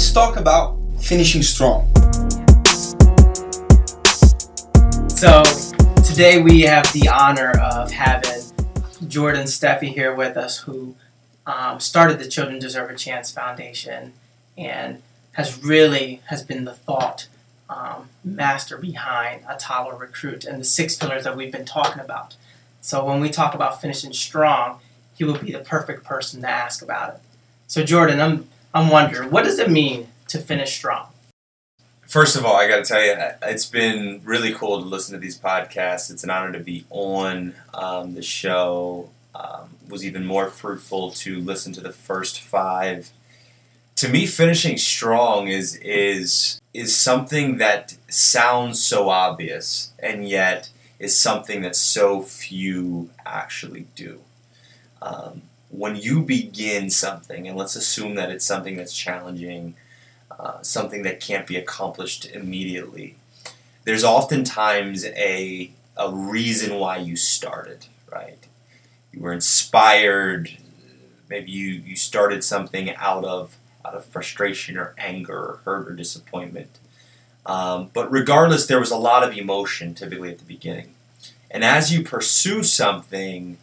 let's talk about finishing strong. So today we have the honor of having Jordan Steffy here with us, who um, started the Children Deserve a Chance Foundation and has really has been the thought um, master behind Atala Recruit and the six pillars that we've been talking about. So when we talk about finishing strong, he will be the perfect person to ask about it. So Jordan, I'm I'm wondering, what does it mean to finish strong? First of all, I got to tell you, it's been really cool to listen to these podcasts. It's an honor to be on um, the show. Um, was even more fruitful to listen to the first five. To me, finishing strong is is is something that sounds so obvious, and yet is something that so few actually do. Um, when you begin something, and let's assume that it's something that's challenging, uh, something that can't be accomplished immediately, there's oftentimes a, a reason why you started, right? You were inspired, maybe you, you started something out of out of frustration or anger or hurt or disappointment. Um, but regardless, there was a lot of emotion typically at the beginning. And as you pursue something,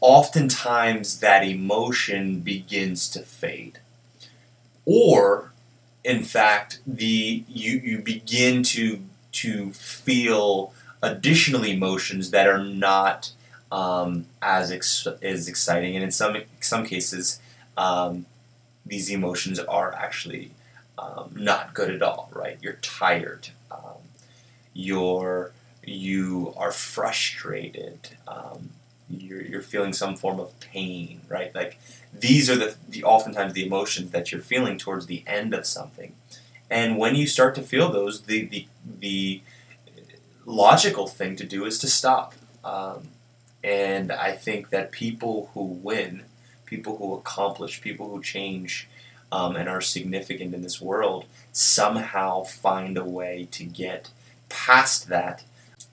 oftentimes that emotion begins to fade. Or, in fact, the you, you begin to to feel additional emotions that are not um, as ex- as exciting, and in some some cases, um, these emotions are actually um, not good at all. Right? You're tired. Um, you're you are frustrated. Um, you're, you're feeling some form of pain, right? Like these are the, the oftentimes the emotions that you're feeling towards the end of something. And when you start to feel those, the the, the logical thing to do is to stop. Um, and I think that people who win, people who accomplish, people who change, um, and are significant in this world somehow find a way to get past that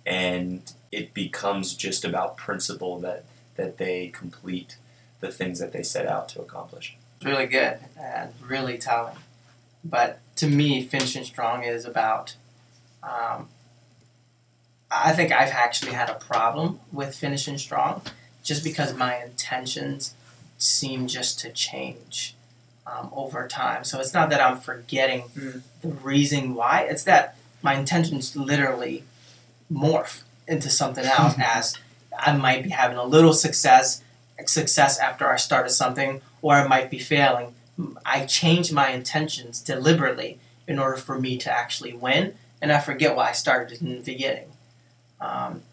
and it becomes just about principle that that they complete the things that they set out to accomplish. Really good and really telling. But to me, finishing strong is about. Um, I think I've actually had a problem with finishing strong, just because my intentions seem just to change um, over time. So it's not that I'm forgetting mm. the reason why; it's that my intentions literally morph into something else as I might be having a little success success after I started something or I might be failing. I change my intentions deliberately in order for me to actually win and I forget why I started in the beginning. Um,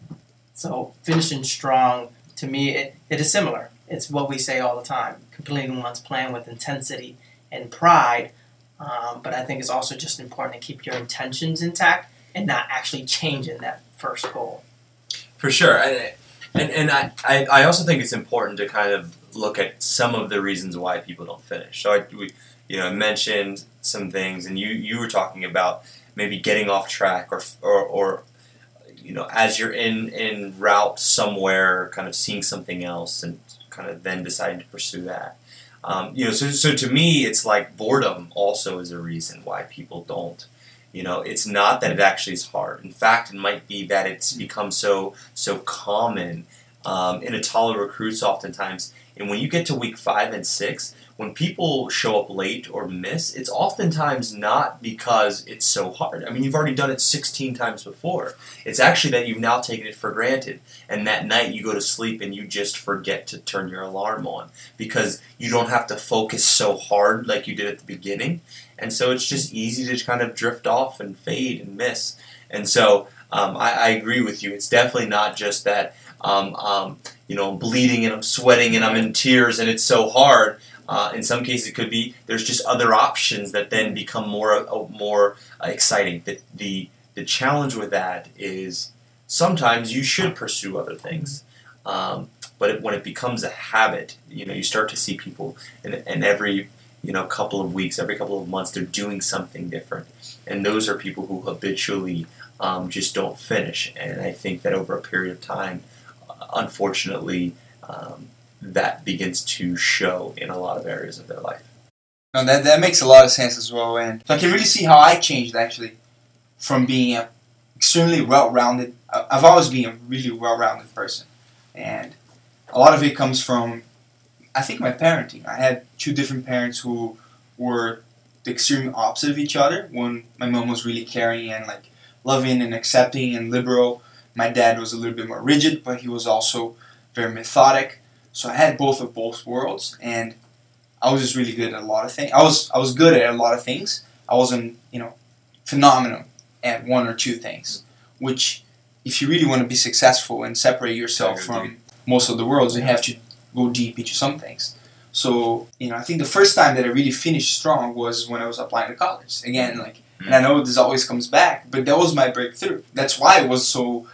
so finishing strong to me it, it is similar. It's what we say all the time. Completing one's plan with intensity and pride. Um, but I think it's also just important to keep your intentions intact and not actually changing that first goal. For sure. and and I, I, I also think it's important to kind of look at some of the reasons why people don't finish. So I we, you know mentioned some things, and you you were talking about maybe getting off track or or, or you know as you're in in route somewhere, kind of seeing something else, and kind of then deciding to pursue that. Um, you know, so so to me, it's like boredom also is a reason why people don't you know, it's not that it actually is hard. In fact, it might be that it's become so so common um, in Atala recruits oftentimes. And when you get to week five and six, when people show up late or miss, it's oftentimes not because it's so hard. I mean, you've already done it 16 times before. It's actually that you've now taken it for granted. And that night you go to sleep and you just forget to turn your alarm on because you don't have to focus so hard like you did at the beginning. And so it's just easy to kind of drift off and fade and miss. And so um, I, I, agree with you. It's definitely not just that, um, um, you know, I'm bleeding and I'm sweating and I'm in tears and it's so hard. Uh, in some cases, it could be there's just other options that then become more uh, more uh, exciting. The, the the challenge with that is sometimes you should pursue other things, um, but it, when it becomes a habit, you know, you start to see people and, in every you know couple of weeks, every couple of months, they're doing something different, and those are people who habitually um, just don't finish. And I think that over a period of time, unfortunately. Um, that begins to show in a lot of areas of their life. No, that that makes a lot of sense as well, and so I can really see how I changed actually from being extremely well-rounded. I- I've always been a really well-rounded person, and a lot of it comes from, I think, my parenting. I had two different parents who were the extreme opposite of each other. One, my mom was really caring and like loving and accepting and liberal. My dad was a little bit more rigid, but he was also very methodic. So I had both of both worlds, and I was just really good at a lot of things. I was I was good at a lot of things. I wasn't you know phenomenal at one or two things. Which, if you really want to be successful and separate yourself from most of the worlds, you have to go deep into some things. So you know, I think the first time that I really finished strong was when I was applying to college. Again, like, and I mm. know this always comes back, but that was my breakthrough. That's why it was so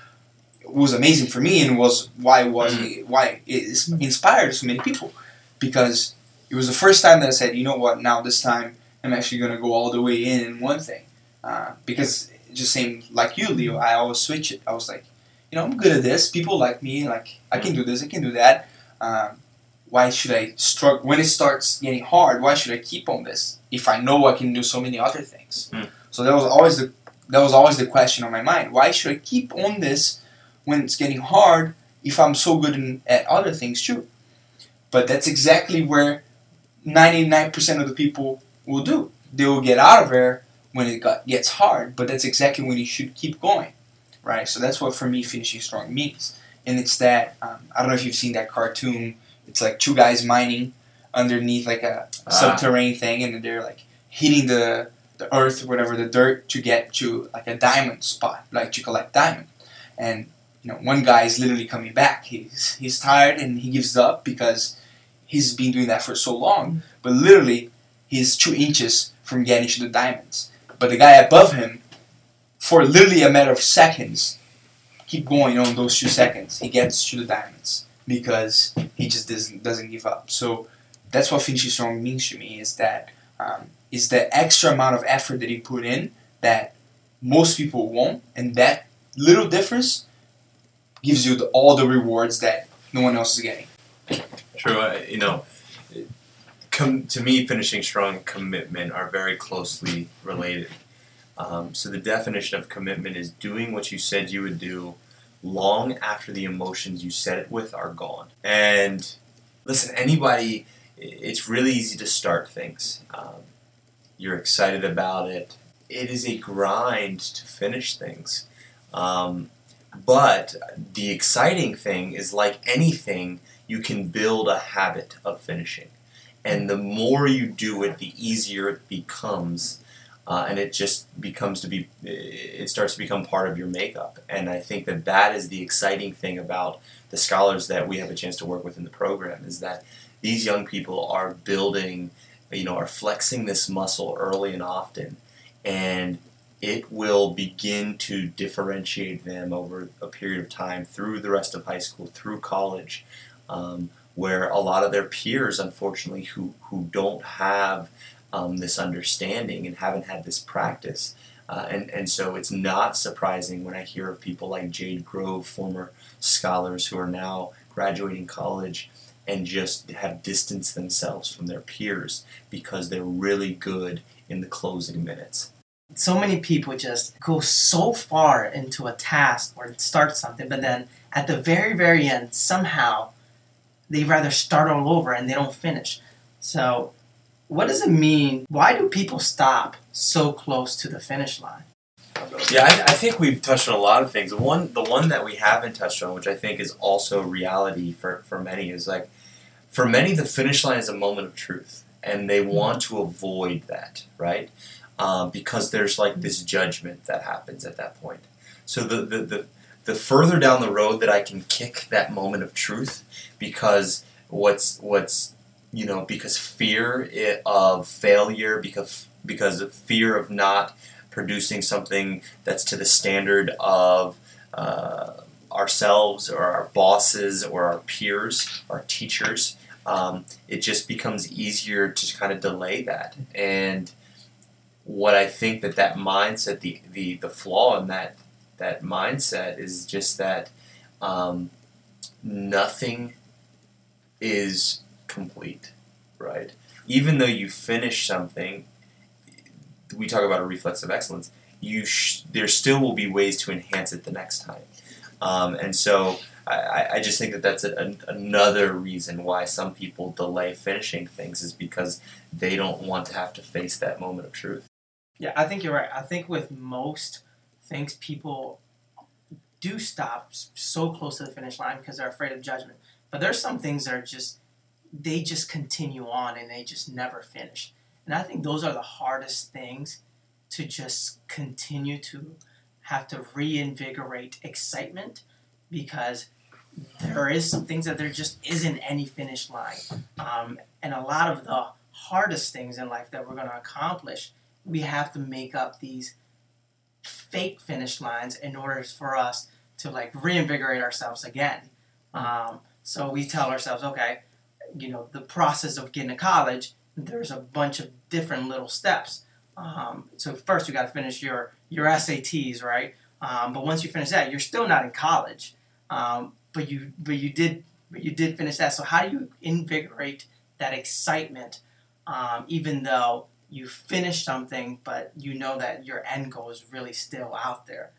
was amazing for me, and was why it was why it inspired so many people, because it was the first time that I said, you know what, now this time I'm actually gonna go all the way in in one thing, uh, because just seemed like you, Leo. I always switch it. I was like, you know, I'm good at this. People like me. Like I can do this. I can do that. Um, why should I struggle when it starts getting hard? Why should I keep on this if I know I can do so many other things? Mm. So that was always the that was always the question on my mind. Why should I keep on this when it's getting hard if I'm so good in, at other things too? But that's exactly where 99% of the people will do. They will get out of there when it got, gets hard, but that's exactly when you should keep going, right? So that's what for me finishing strong means. And it's that, um, I don't know if you've seen that cartoon, it's like two guys mining underneath like a Ah. subterranean thing and they're like hitting the, the earth or whatever, the dirt to get to like a diamond spot, like to collect diamond. And you know, one guy is literally coming back. He's he's tired and he gives up because he's been doing that for so long. But literally, he's two inches from getting to the diamonds. But the guy above him, for literally a matter of seconds, keep going on those two seconds. He gets to the diamonds because he just doesn't doesn't give up. So that's what finishing strong means to me. Is that um, is the extra amount of effort that you put in that most people won't, and that little difference gives you the, all the rewards that no one else is getting. True. You know, com- to me, finishing strong and commitment are very closely related. Um, so the definition of commitment is doing what you said you would do long after the emotions you said it with are gone. And listen, anybody, it's really easy to start things. Um, you're excited about it. It is a grind to finish things. Um, but the exciting thing is like anything, you can build a habit of finishing. And the more you do it, the easier it becomes. Uh, and it just becomes to be, it starts to become part of your makeup. And I think that that is the exciting thing about the scholars that we have a chance to work with in the program is that these young people are building, you know, are flexing this muscle early and often. And it will begin to differentiate them over a period of time through the rest of high school, through college, um, where a lot of their peers, unfortunately, who, who don't have um, this understanding and haven't had this practice. Uh, and, and so it's not surprising when I hear of people like Jade Grove, former scholars who are now graduating college and just have distanced themselves from their peers because they're really good in the closing minutes. So many people just go so far into a task or start something, but then at the very, very end, somehow they rather start all over and they don't finish. So, what does it mean? Why do people stop so close to the finish line? Yeah, I, I think we've touched on a lot of things. One, the one that we haven't touched on, which I think is also reality for, for many, is like for many the finish line is a moment of truth, and they want to avoid that, right? Um, because there's like this judgment that happens at that point. So the, the the the further down the road that I can kick that moment of truth, because what's what's you know because fear of failure, because because of fear of not producing something that's to the standard of uh, ourselves or our bosses or our peers, our teachers, um, it just becomes easier to kind of delay that. And what I think that that mindset, the the, the flaw in that that mindset is just that um, nothing is complete, right? even though you finish something, we talk about a reflex of excellence. You sh- there still will be ways to enhance it the next time, um, and so I, I just think that that's a, an another reason why some people delay finishing things is because they don't want to have to face that moment of truth. Yeah, I think you're right. I think with most things, people do stop so close to the finish line because they're afraid of judgment. But there's some things that are just they just continue on and they just never finish. And I think those are the hardest things to just continue to have to reinvigorate excitement because there is some things that there just isn't any finish line. Um, and a lot of the hardest things in life that we're going to accomplish we have to make up these fake finish lines in order for us to like reinvigorate ourselves again. Um, so we tell ourselves, okay, you know, the process of getting to college, there's a bunch of different little steps. Um, so first you got to finish your your SATs, right? Um, but once you finish that, you're still not in college. Um, but you but you did but you did finish that. So how do you invigorate that excitement, um, even though you finish something, but you know that your end goal is really still out there.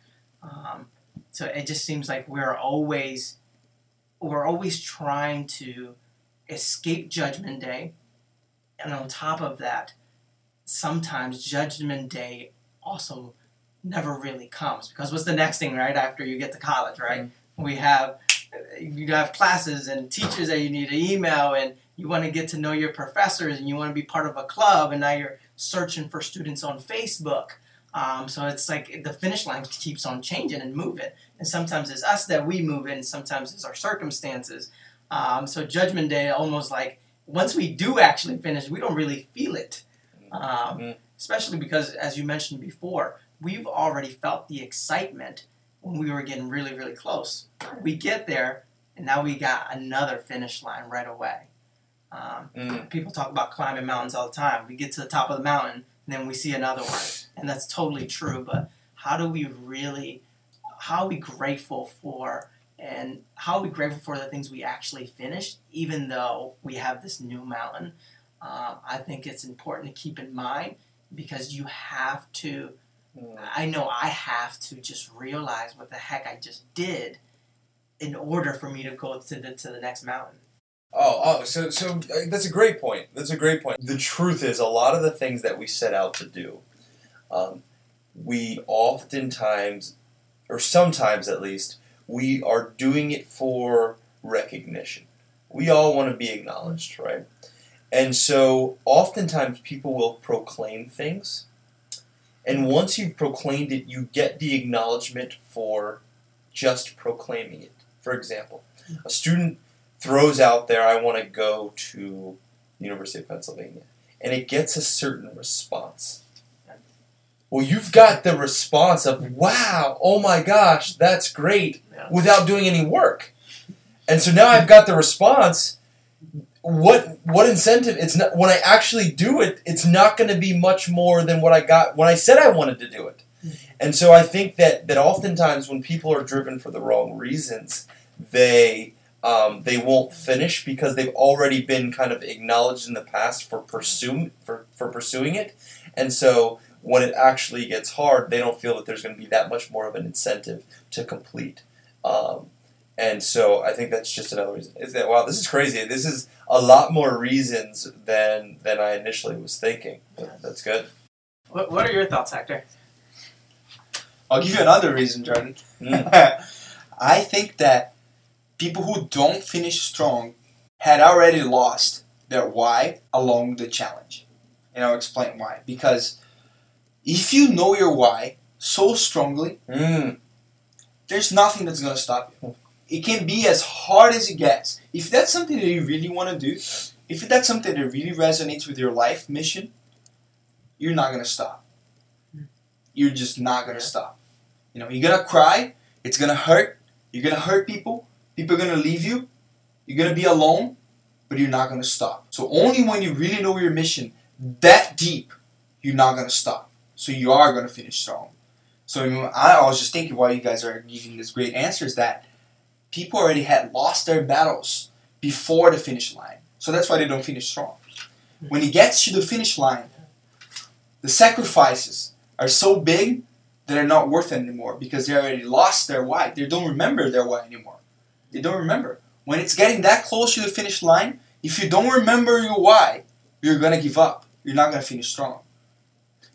Um, so it just seems like we're always we're always trying to escape Judgment Day, and on top of that, sometimes Judgment Day also never really comes because what's the next thing right after you get to college, right? We have you have classes and teachers that you need to email and you want to get to know your professors and you want to be part of a club and now you're searching for students on Facebook. Um, so it's like the finish line keeps on changing and moving. And sometimes it's us that we move it, and sometimes it's our circumstances. Um, so Judgment Day, almost like once we do actually finish, we don't really feel it. Um, Mhm. Especially because, as you mentioned before, we've already felt the excitement when we were getting really, really close. We get there, and now we got another finish line right away. Um, Mm. people talk about climbing mountains all the time. We get to the top of the mountain, and then we see another one, and that's totally true. But how do we really, how are we grateful for, and how are we grateful for the things we actually finished, even though we have this new mountain? Um, I think it's important to keep in mind because you have to. Mm. I know I have to just realize what the heck I just did, in order for me to go to the to the next mountain. Oh, oh, so so uh, that's a great point. That's a great point. The truth is, a lot of the things that we set out to do, um, we oftentimes, or sometimes at least, we are doing it for recognition. We all want to be acknowledged, right? And so, oftentimes, people will proclaim things, and once you've proclaimed it, you get the acknowledgement for just proclaiming it. For example, a student throws out there, I want to go to University of Pennsylvania, and it gets a certain response. Well, you've got the response of, wow, oh my gosh, that's great, without doing any work. And so now I've got the response. What what incentive? It's not when I actually do it. It's not going to be much more than what I got when I said I wanted to do it. And so I think that that oftentimes when people are driven for the wrong reasons, they um, they won't finish because they've already been kind of acknowledged in the past for pursuing for, for pursuing it, and so when it actually gets hard, they don't feel that there's going to be that much more of an incentive to complete. Um, and so I think that's just another reason. Is that wow? This is crazy. This is a lot more reasons than than I initially was thinking. But that's good. What, what are your thoughts, Hector? I'll give you another reason, Jordan. Mm. I think that people who don't finish strong had already lost their why along the challenge. And I'll explain why. Because if you know your why so strongly, Mm. there's nothing that's going to stop you. It can be as hard as it gets. If that's something that you really want to do, if that's something that really resonates with your life mission, you're not going to stop. You're just not going to stop. You know, you're going to cry, it's going to hurt, you're going to hurt people, people are going to leave you, you're going to be alone, but you're not going to stop. So only when you really know your mission that deep, you're not going to stop. So you are going to finish strong. So I, mean, I was just thinking while you guys are giving this great answers that people already had lost their battles before the finish line. So that's why they don't finish strong. when he gets to the finish line, the sacrifices are so big that are not worth it anymore because they already lost their why. They don't remember their why anymore. They don't remember. When it's getting that close to the finish line, if you don't remember your why, you're gonna give up. You're not gonna finish strong.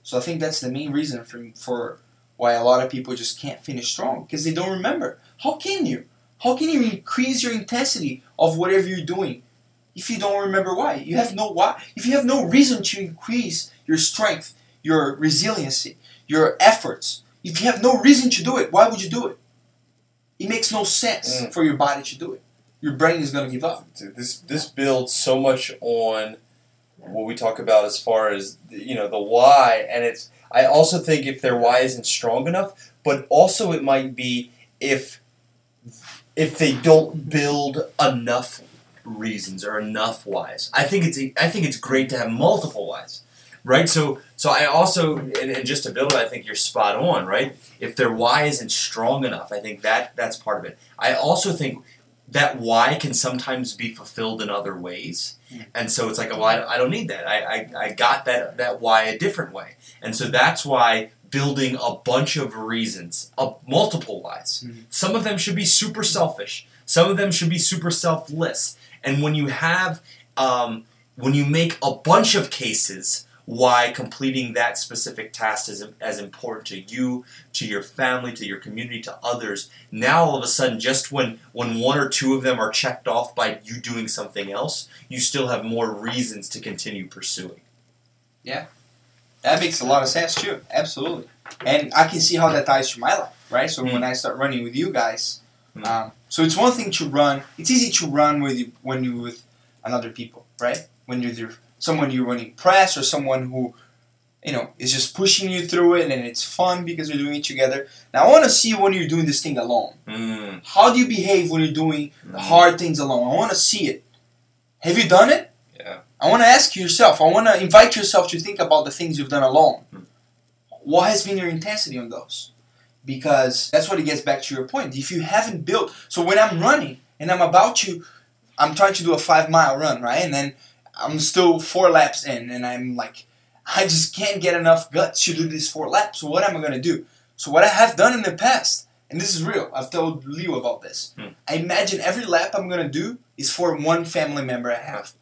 So I think that's the main reason for for why a lot of people just can't finish strong because they don't remember. How can you? How can you increase your intensity of whatever you're doing if you don't remember why? You have no why. If you have no reason to increase your strength, your resiliency, your efforts, if you have no reason to do it, why would you do it? It makes no sense Mm. for your body to do it. Your brain is gonna give up. Dude, this this builds so much on what we talk about as far as you know the why, and it's. I also think if their why isn't strong enough, but also it might be if if they don't build enough reasons or enough whys. I think it's I think it's great to have multiple whys, right? So so I also and, and just to build it, I think you're spot on, right? If their why isn't strong enough, I think that that's part of it. I also think that why can sometimes be fulfilled in other ways, and so it's like, well, I, I don't need that. I, I I got that that why a different way, and so that's why building a bunch of reasons, a multiple whys. Mhm. Some of them should be super selfish. Some of them should be super selfless. And when you have, um, when you make a bunch of cases why completing that specific task is as important to you, to your family, to your community, to others, now all of a sudden, just when when one or two of them are checked off by you doing something else, you still have more reasons to continue pursuing. Yeah, that makes a lot of sense too. Absolutely. And I can see how that ties to my life, right? So when I start running with you guys, Mm. um, so it's one thing to run. It's easy to run with you when you're with another people, right? When you're there, someone you're running press or someone who, you know, is just pushing you through it and it's fun because you're doing it together. Now I want to see when you're doing this thing alone. Mm. How do you behave when you're doing the hard things alone? I want to see it. Have you done it? Yeah. I want to ask yourself. I want to invite yourself to think about the things you've done alone. Hmm. What has been your intensity on those? Because that's what it gets back to your point. If you haven't built, so when I'm running and I'm about to, I'm trying to do a five mile run, right? And then I'm still four laps in, and I'm like, I just can't get enough guts to do these four laps. What am I gonna do? So what I have done in the past, and this is real. I've told Leo about this. Hmm. I imagine every lap I'm gonna do is for one family member I have.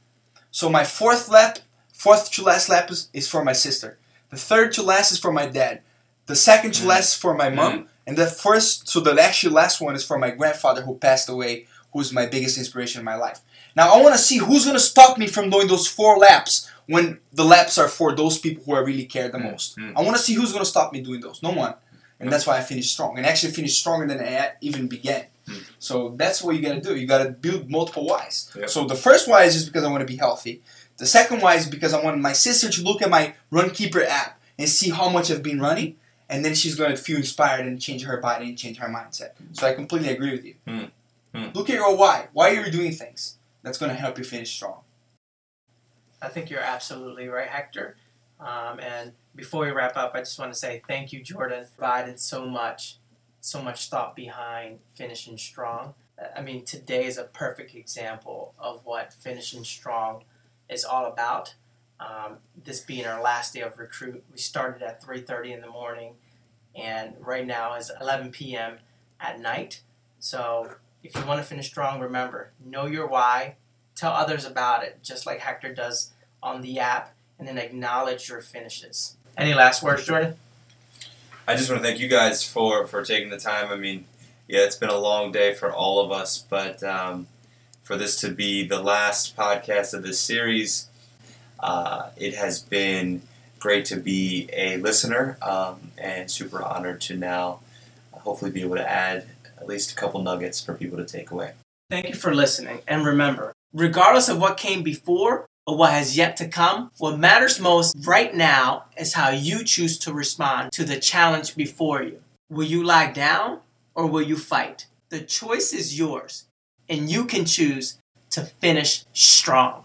So my fourth lap, fourth to last lap is, is for my sister. The third to last is for my dad. The second to Mm. last is for my mom. And the first, so the actually last one is for my grandfather who passed away, who's my biggest inspiration in my life. Now I want to see who's gonna stop me from doing those four laps when the laps are for those people who I really care the Mm, most. mm. I want to see who's gonna stop me doing those. No one. And that's why I finished strong, and actually finished stronger than I even began. Mm. So that's what you gotta do. You gotta build multiple whys. Yep. So the first why is just because I want to be healthy. The second why is because I want my sister to look at my Runkeeper app and see how much I've been running, and then she's gonna feel inspired and change her body and change her mindset. So I completely agree with you. Mm. Mm. Look at your why. Why are you doing things? That's gonna help you finish strong. I think you're absolutely right, Hector. Um, and before we wrap up, I just want to say thank you, Jordan, for providing so much, so much thought behind finishing strong. I mean, today is a perfect example of what finishing strong is all about. Um, this being our last day of recruit, we started at 3:30 in the morning, and right now is 11 p.m. at night. So if you want to finish strong, remember know your why, tell others about it, just like Hector does on the app, and then acknowledge your finishes. Any last words, Jordan? I just want to thank you guys for for taking the time. I mean, yeah, it's been a long day for all of us, but um, for this to be the last podcast of this series, uh, it has been great to be a listener um, and super honored to now hopefully be able to add at least a couple nuggets for people to take away. Thank you for listening, and remember, regardless of what came before or what has yet to come, what matters most right now is how you choose to respond to the challenge before you. Will you lie down or will you fight? The choice is yours, and you can choose to finish strong.